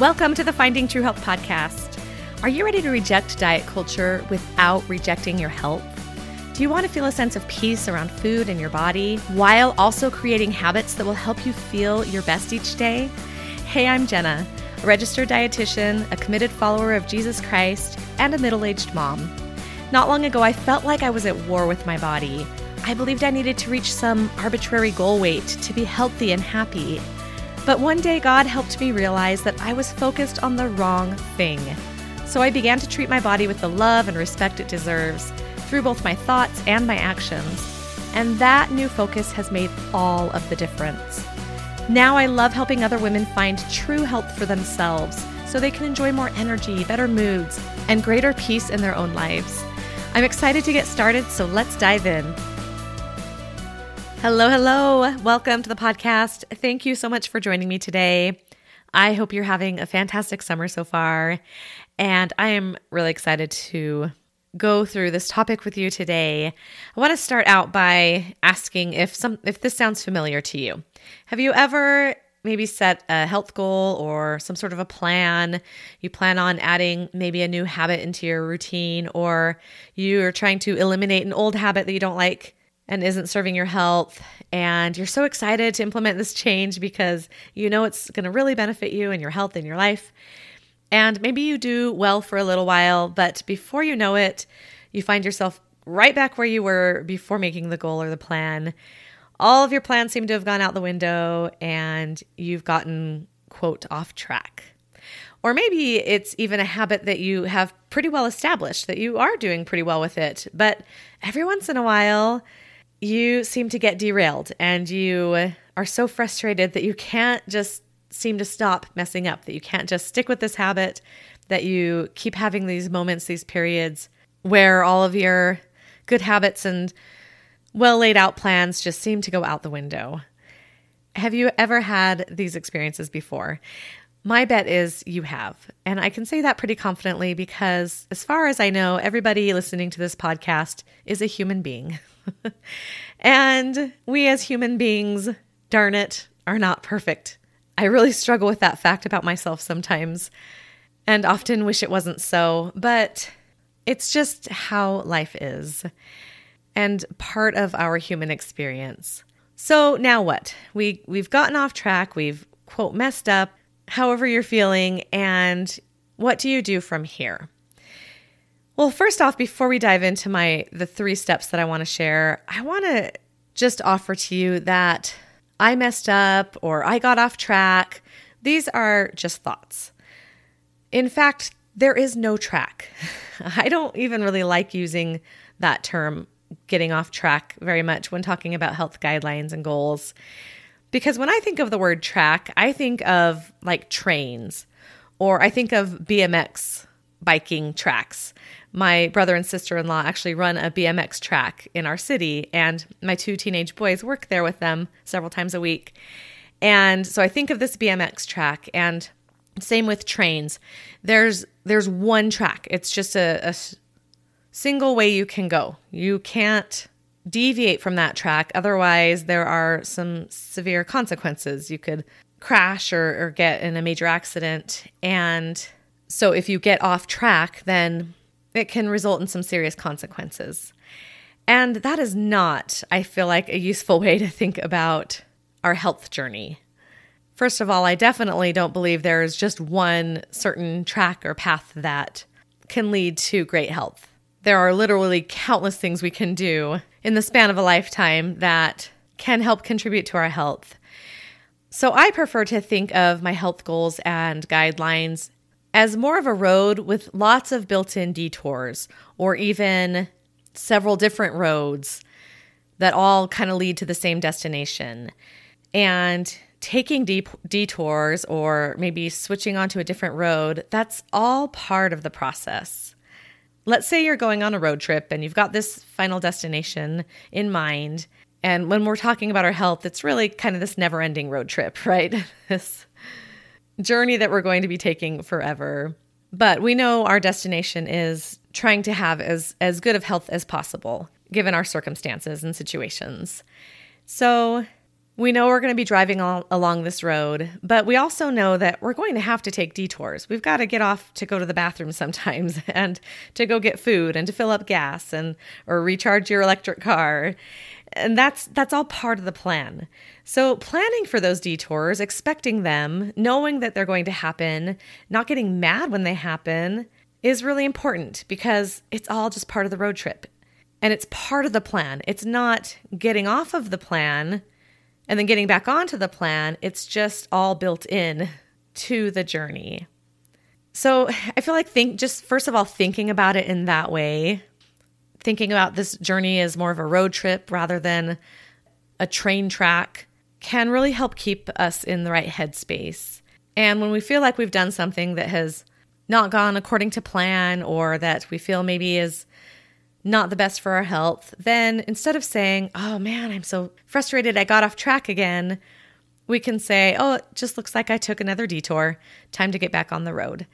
Welcome to the Finding True Health podcast. Are you ready to reject diet culture without rejecting your health? Do you want to feel a sense of peace around food and your body while also creating habits that will help you feel your best each day? Hey, I'm Jenna, a registered dietitian, a committed follower of Jesus Christ, and a middle aged mom. Not long ago, I felt like I was at war with my body. I believed I needed to reach some arbitrary goal weight to be healthy and happy. But one day, God helped me realize that I was focused on the wrong thing. So I began to treat my body with the love and respect it deserves through both my thoughts and my actions. And that new focus has made all of the difference. Now I love helping other women find true health for themselves so they can enjoy more energy, better moods, and greater peace in their own lives. I'm excited to get started, so let's dive in. Hello, hello. Welcome to the podcast. Thank you so much for joining me today. I hope you're having a fantastic summer so far. And I am really excited to go through this topic with you today. I want to start out by asking if some if this sounds familiar to you. Have you ever maybe set a health goal or some sort of a plan. You plan on adding maybe a new habit into your routine, or you're trying to eliminate an old habit that you don't like and isn't serving your health. And you're so excited to implement this change because you know it's going to really benefit you and your health and your life. And maybe you do well for a little while, but before you know it, you find yourself right back where you were before making the goal or the plan. All of your plans seem to have gone out the window and you've gotten, quote, off track. Or maybe it's even a habit that you have pretty well established, that you are doing pretty well with it. But every once in a while, you seem to get derailed and you are so frustrated that you can't just seem to stop messing up, that you can't just stick with this habit, that you keep having these moments, these periods where all of your good habits and well laid out plans just seem to go out the window. Have you ever had these experiences before? My bet is you have. And I can say that pretty confidently because, as far as I know, everybody listening to this podcast is a human being. and we as human beings, darn it, are not perfect. I really struggle with that fact about myself sometimes and often wish it wasn't so, but it's just how life is and part of our human experience. So now what? We we've gotten off track, we've quote messed up, however you're feeling, and what do you do from here? Well, first off, before we dive into my the three steps that I want to share, I want to just offer to you that I messed up or I got off track. These are just thoughts. In fact, there is no track. I don't even really like using that term getting off track very much when talking about health guidelines and goals. Because when I think of the word track, I think of like trains or I think of BMX biking tracks my brother and sister in law actually run a BMX track in our city, and my two teenage boys work there with them several times a week. And so I think of this BMX track, and same with trains. There's there's one track. It's just a, a single way you can go. You can't deviate from that track. Otherwise, there are some severe consequences. You could crash or, or get in a major accident. And so if you get off track, then it can result in some serious consequences. And that is not, I feel like, a useful way to think about our health journey. First of all, I definitely don't believe there is just one certain track or path that can lead to great health. There are literally countless things we can do in the span of a lifetime that can help contribute to our health. So I prefer to think of my health goals and guidelines as more of a road with lots of built in detours or even several different roads that all kind of lead to the same destination. And taking deep detours or maybe switching onto a different road, that's all part of the process. Let's say you're going on a road trip and you've got this final destination in mind. And when we're talking about our health, it's really kind of this never ending road trip, right? this journey that we're going to be taking forever. But we know our destination is trying to have as, as good of health as possible, given our circumstances and situations. So, We know we're going to be driving al- along this road, but we also know that we're going to have to take detours. We've got to get off to go to the bathroom sometimes and to go get food and to fill up gas and or recharge your electric car. And that's that's all part of the plan. So planning for those detours, expecting them, knowing that they're going to happen, not getting mad when they happen is really important because it's all just part of the road trip. And it's part of the plan. It's not getting off of the plan and then getting back onto the plan, it's just all built in to the journey. So I feel like think just first of all thinking about it in that way, thinking about this journey as more of a road trip rather than a train track can really help keep us in the right headspace. And when we feel like we've done something that has not gone according to plan or that we feel maybe is not the best for our health, then instead of saying, oh man, I'm so frustrated, I got off track again, we can say, oh, it just looks like I took another detour. Time to get back on the road.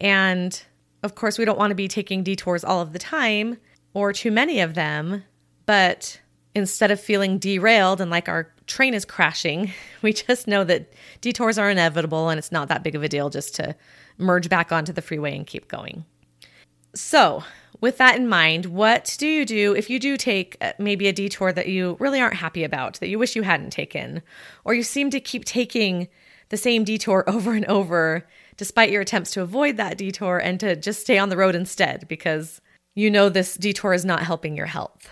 And of course, we don't want to be taking detours all of the time or too many of them, but instead of feeling derailed and like our train is crashing, we just know that detours are inevitable and it's not that big of a deal just to merge back onto the freeway and keep going. So, with that in mind, what do you do if you do take uh, maybe a detour that you really aren't happy about, that you wish you hadn't taken, or you seem to keep taking the same detour over and over despite your attempts to avoid that detour and to just stay on the road instead because you know this detour is not helping your health?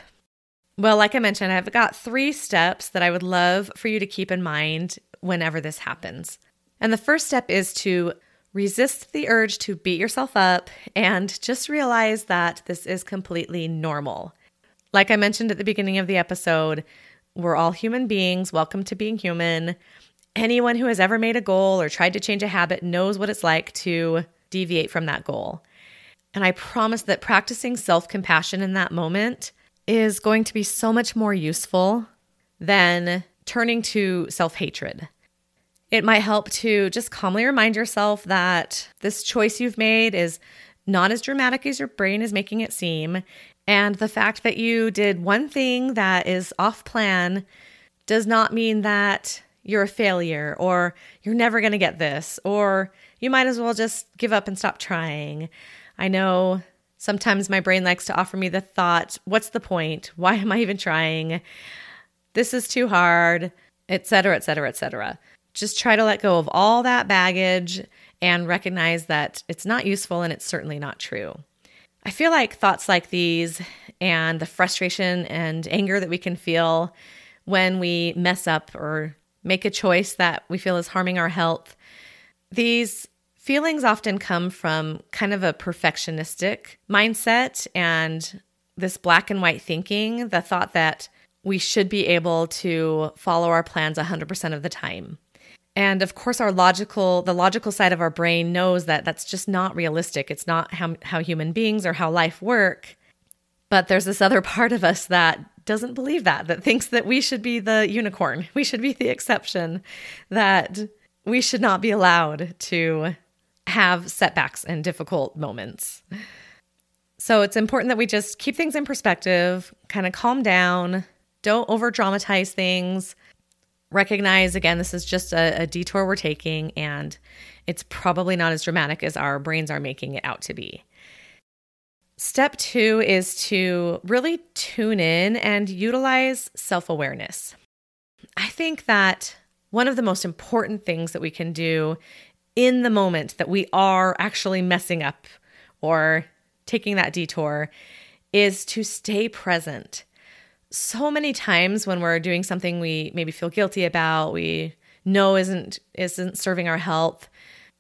Well, like I mentioned, I've got three steps that I would love for you to keep in mind whenever this happens. And the first step is to Resist the urge to beat yourself up and just realize that this is completely normal. Like I mentioned at the beginning of the episode, we're all human beings. Welcome to being human. Anyone who has ever made a goal or tried to change a habit knows what it's like to deviate from that goal. And I promise that practicing self compassion in that moment is going to be so much more useful than turning to self hatred. It might help to just calmly remind yourself that this choice you've made is not as dramatic as your brain is making it seem. And the fact that you did one thing that is off plan does not mean that you're a failure or you're never going to get this or you might as well just give up and stop trying. I know sometimes my brain likes to offer me the thought, what's the point? Why am I even trying? This is too hard, etc., etc., etc. Just try to let go of all that baggage and recognize that it's not useful and it's certainly not true. I feel like thoughts like these and the frustration and anger that we can feel when we mess up or make a choice that we feel is harming our health, these feelings often come from kind of a perfectionistic mindset and this black and white thinking, the thought that we should be able to follow our plans 100% of the time. And of course, our logical, the logical side of our brain knows that that's just not realistic. It's not how, how human beings or how life work. But there's this other part of us that doesn't believe that, that thinks that we should be the unicorn. We should be the exception, that we should not be allowed to have setbacks and difficult moments. So it's important that we just keep things in perspective, kind of calm down, don't over dramatize things, recognize again, this is just a, a, detour we're taking, and it's probably not as dramatic as our brains are making it out to be. Step two is to really tune in and utilize self awareness. I think that one of the most important things that we can do in the moment that we are actually messing up or taking that detour is to stay present so many times when we're doing something we maybe feel guilty about, we know isn't isn't serving our health,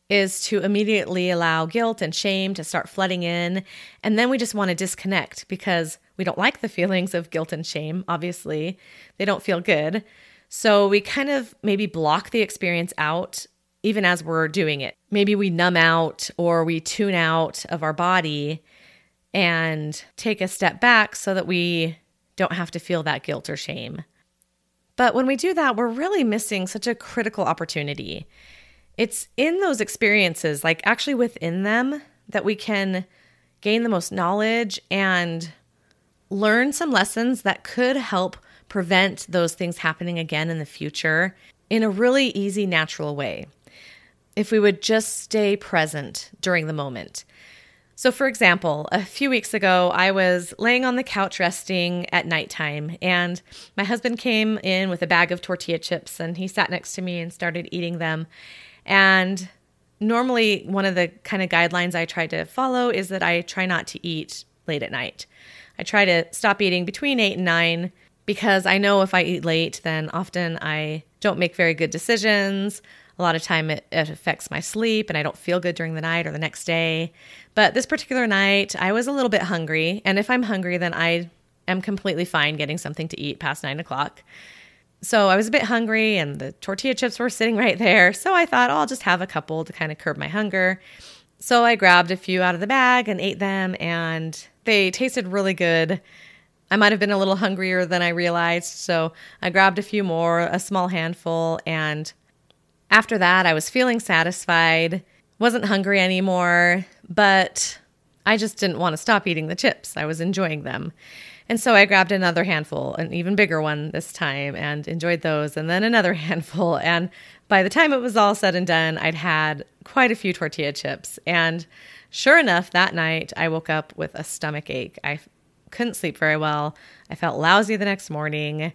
is to immediately allow guilt and shame to start flooding in, and then we just want to disconnect because we don't like the feelings of guilt and shame, obviously. They don't feel good. So we kind of maybe block the experience out even as we're doing it. Maybe we numb out or we tune out of our body and take a step back so that we don't have to feel that guilt or shame. But when we do that, we're really missing such a critical opportunity. It's in those experiences, like actually within them, that we can gain the most knowledge and learn some lessons that could help prevent those things happening again in the future in a really easy, natural way. If we would just stay present during the moment. So, for example, a few weeks ago, I was laying on the couch resting at nighttime, and my husband came in with a bag of tortilla chips and he sat next to me and started eating them. And normally, one of the kind of guidelines I try to follow is that I try not to eat late at night. I try to stop eating between eight and nine because I know if I eat late, then often I don't make very good decisions. A lot of time it, it, affects my sleep and I don't feel good during the night or the next day. But this particular night, I was a little bit hungry. And if I'm hungry, then I am completely fine getting something to eat past nine o'clock. So I was a bit hungry and the tortilla chips were sitting right there. So I thought, oh, I'll just have a couple to kind of curb my hunger. So I grabbed a few out of the bag and ate them, and they tasted really good. I might have been a little hungrier than I realized, so I grabbed a few more, a small handful, and after that, I was feeling satisfied, wasn't hungry anymore, but I just didn't want to stop eating the chips. I was enjoying them. And so I grabbed another handful, an even bigger one this time, and enjoyed those, and then another handful. And by the time it was all said and done, I'd had quite a few tortilla chips. And sure enough, that night I woke up with a stomach ache. I couldn't sleep very well. I felt lousy the next morning.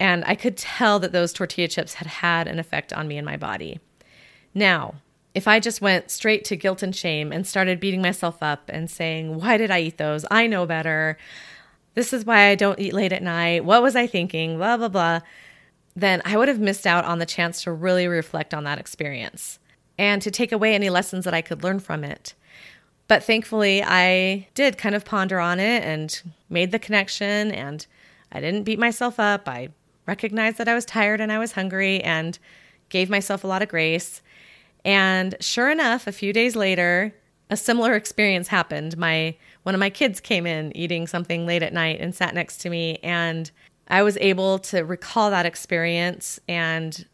And I could tell that those tortilla chips had had an effect on me and my body. Now, if I just went straight to guilt and shame and started beating myself up and saying, Why did I eat those? I know better. This is why I don't eat late at night. What was I thinking? Blah, blah, blah. Then I would have missed out on the chance to really reflect on that experience and to take away any lessons that I could learn from it. But thankfully, I did kind of ponder on it and made the connection, and I didn't beat myself up. I recognized that I was tired and I was hungry and gave myself a lot of grace. And sure enough, a few days later, a similar experience happened. My one of my kids came in eating something late at night and sat next to me and I was able to recall that experience and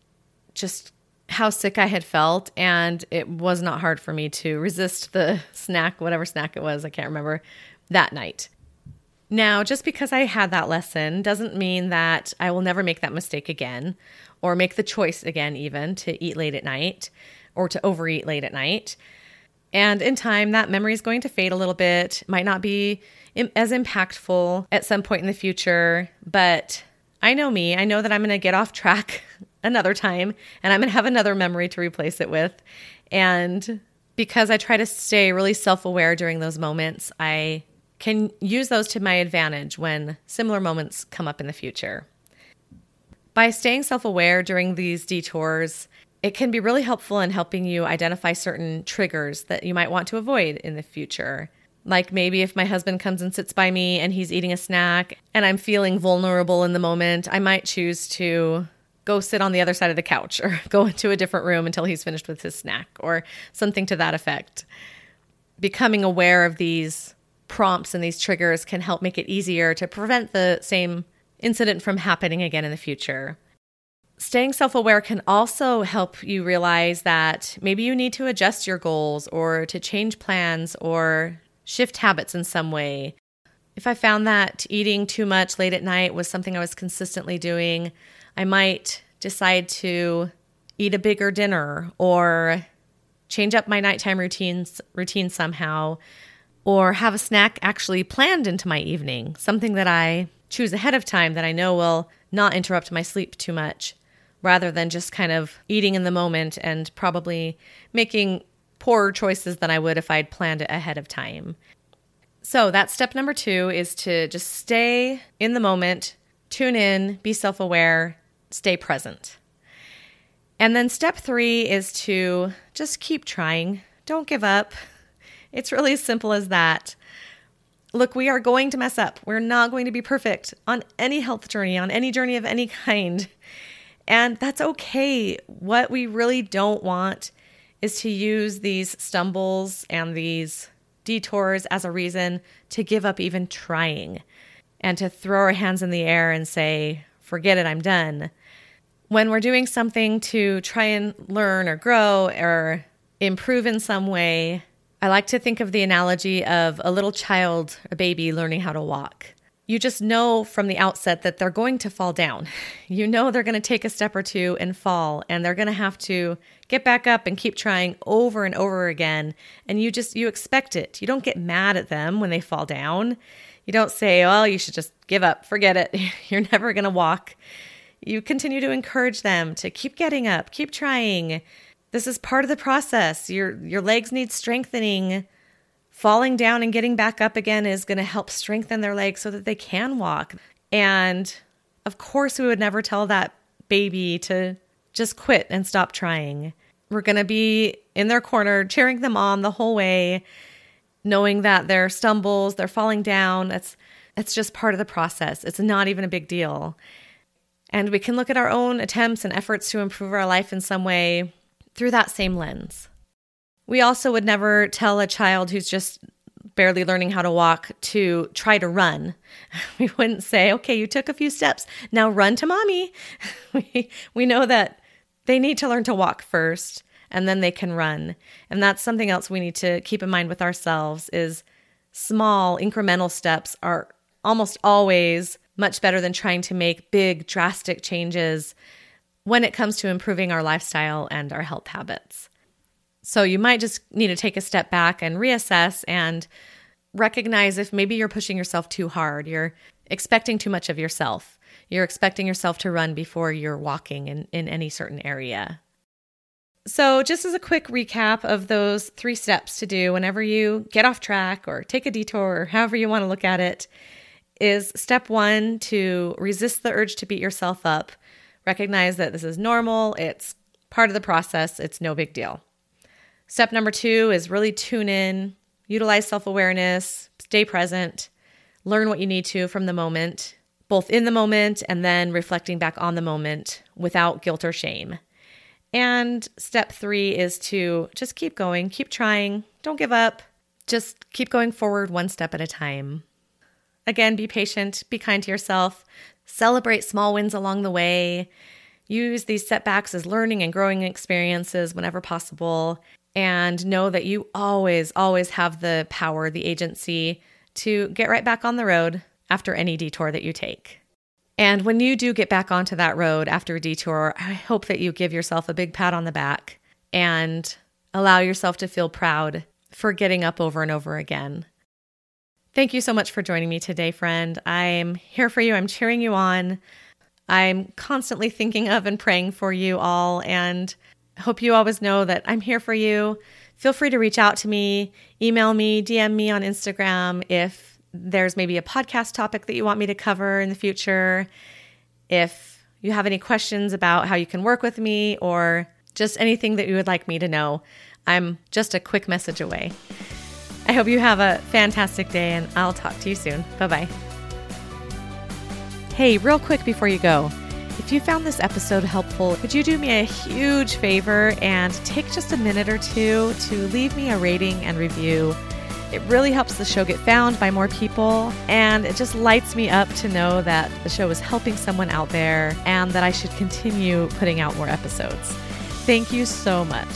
just how sick I had felt and it was not hard for me to resist the snack, whatever snack it was, I can't remember, that night. Now, just because I had that lesson doesn't mean that I will never make that mistake again or make the choice again, even to eat late at night or to overeat late at night. And in time, that memory is going to fade a little bit, might not be as impactful at some point in the future, but I know me. I know that I'm going to get off track another time and I'm going to have another memory to replace it with. And because I try to stay really self aware during those moments, I can use those to my advantage when similar moments come up in the future. By staying self aware during these detours, it can be really helpful in helping you identify certain triggers that you might want to avoid in the future. Like maybe if my husband comes and sits by me and he's eating a snack and I'm feeling vulnerable in the moment, I might choose to go sit on the other side of the couch or go into a different room until he's finished with his snack or something to that effect. Becoming aware of these prompts and these triggers can help make it easier to prevent the same incident from happening again in the future. Staying self aware can also help you realize that maybe you need to adjust your goals or to change plans or shift habits in some way. If I found that eating too much late at night was something I was consistently doing, I might decide to eat a bigger dinner or change up my nighttime routines routine somehow or have a snack actually planned into my evening, something that I choose ahead of time that I know will not interrupt my sleep too much rather than just kind of eating in the moment and probably making poorer choices than I would if I'd planned it ahead of time. So, that's step number two is to just stay in the moment, tune in, be self aware, stay present. And then step three is to just keep trying. Don't give up. It's really as simple as that. Look, we are going to mess up. We're not going to be perfect on any health journey, on any journey of any kind. And that's okay. What we really don't want is to use these stumbles and these detours as a reason to give up even trying and to throw our hands in the air and say, forget it, I'm done. When we're doing something to try and learn or grow or improve in some way, I like to think of the analogy of a little child, a baby, learning how to walk. you just know from the outset that they're going to fall down. You know they're going to take a step or two and fall, and they're going to have to get back up and keep trying over and over again. And you just, you expect it. You don't get mad at them when they fall down. You don't say, well, you should just give up, forget it. You're never going to walk. You continue to encourage them to keep getting up, keep trying. This is part of the process. Your, your legs need strengthening falling down and getting back up again is going to help strengthen their legs so that they can walk. And of course, we would never tell that baby to just quit and stop trying. We're going to be in their corner, cheering them on the whole way, knowing that their stumbles, they're falling down. That's it's just part of the process. It's not even a big deal. And we can look at our own attempts and efforts to improve our life in some way through that same lens. We also would never tell a child who's just barely learning how to walk to try to run. We wouldn't say, okay, you took a few steps, now run to mommy. we, we know that they need to learn to walk first and then they can run. And that's something else we need to keep in mind with ourselves is small incremental steps are almost always much better than trying to make big drastic changes when it comes to improving our lifestyle and our health habits. So you might just need to take a step back and reassess and recognize if maybe you're pushing yourself too hard. You're expecting too much of yourself. You're expecting yourself to run before you're walking in, in any certain area. So, just as a quick recap of those three steps to do whenever you get off track or take a detour or however you want to look at it, is step one to resist the urge to beat yourself up. Recognize that this is normal, it's part of the process, it's no big deal. Step number two is really tune in, utilize self awareness, stay present, learn what you need to from the moment, both in the moment and then reflecting back on the moment without guilt or shame. And step three is to just keep going, keep trying, don't give up, just keep going forward one step at a time. Again, be patient, be kind to yourself, celebrate small wins along the way. Use these setbacks as learning and growing experiences whenever possible, and know that you always, always have the power, the agency to get right back on the road after any detour that you take. And when you do get back onto that road after a detour, I hope that you give yourself a big pat on the back and allow yourself to feel proud for getting up over and over again. Thank you so much for joining me today, friend. I'm here for you. I'm cheering you on. I'm constantly thinking of and praying for you all. And hope you always know that I'm here for you. Feel free to reach out to me, email me, DM me on Instagram if there's maybe a podcast topic that you want me to cover in the future. If you have any questions about how you can work with me or just anything that you would like me to know, I'm just a quick message away. I hope you have a fantastic day and I'll talk to you soon. Bye bye. Hey, real quick before you go. If you found this episode helpful, could you do me a huge favor and take just a minute or two to leave me a rating and review? It really helps the show get found by more people, and it just lights me up to know that the show is helping someone out there and that I should continue putting out more episodes. Thank you so much.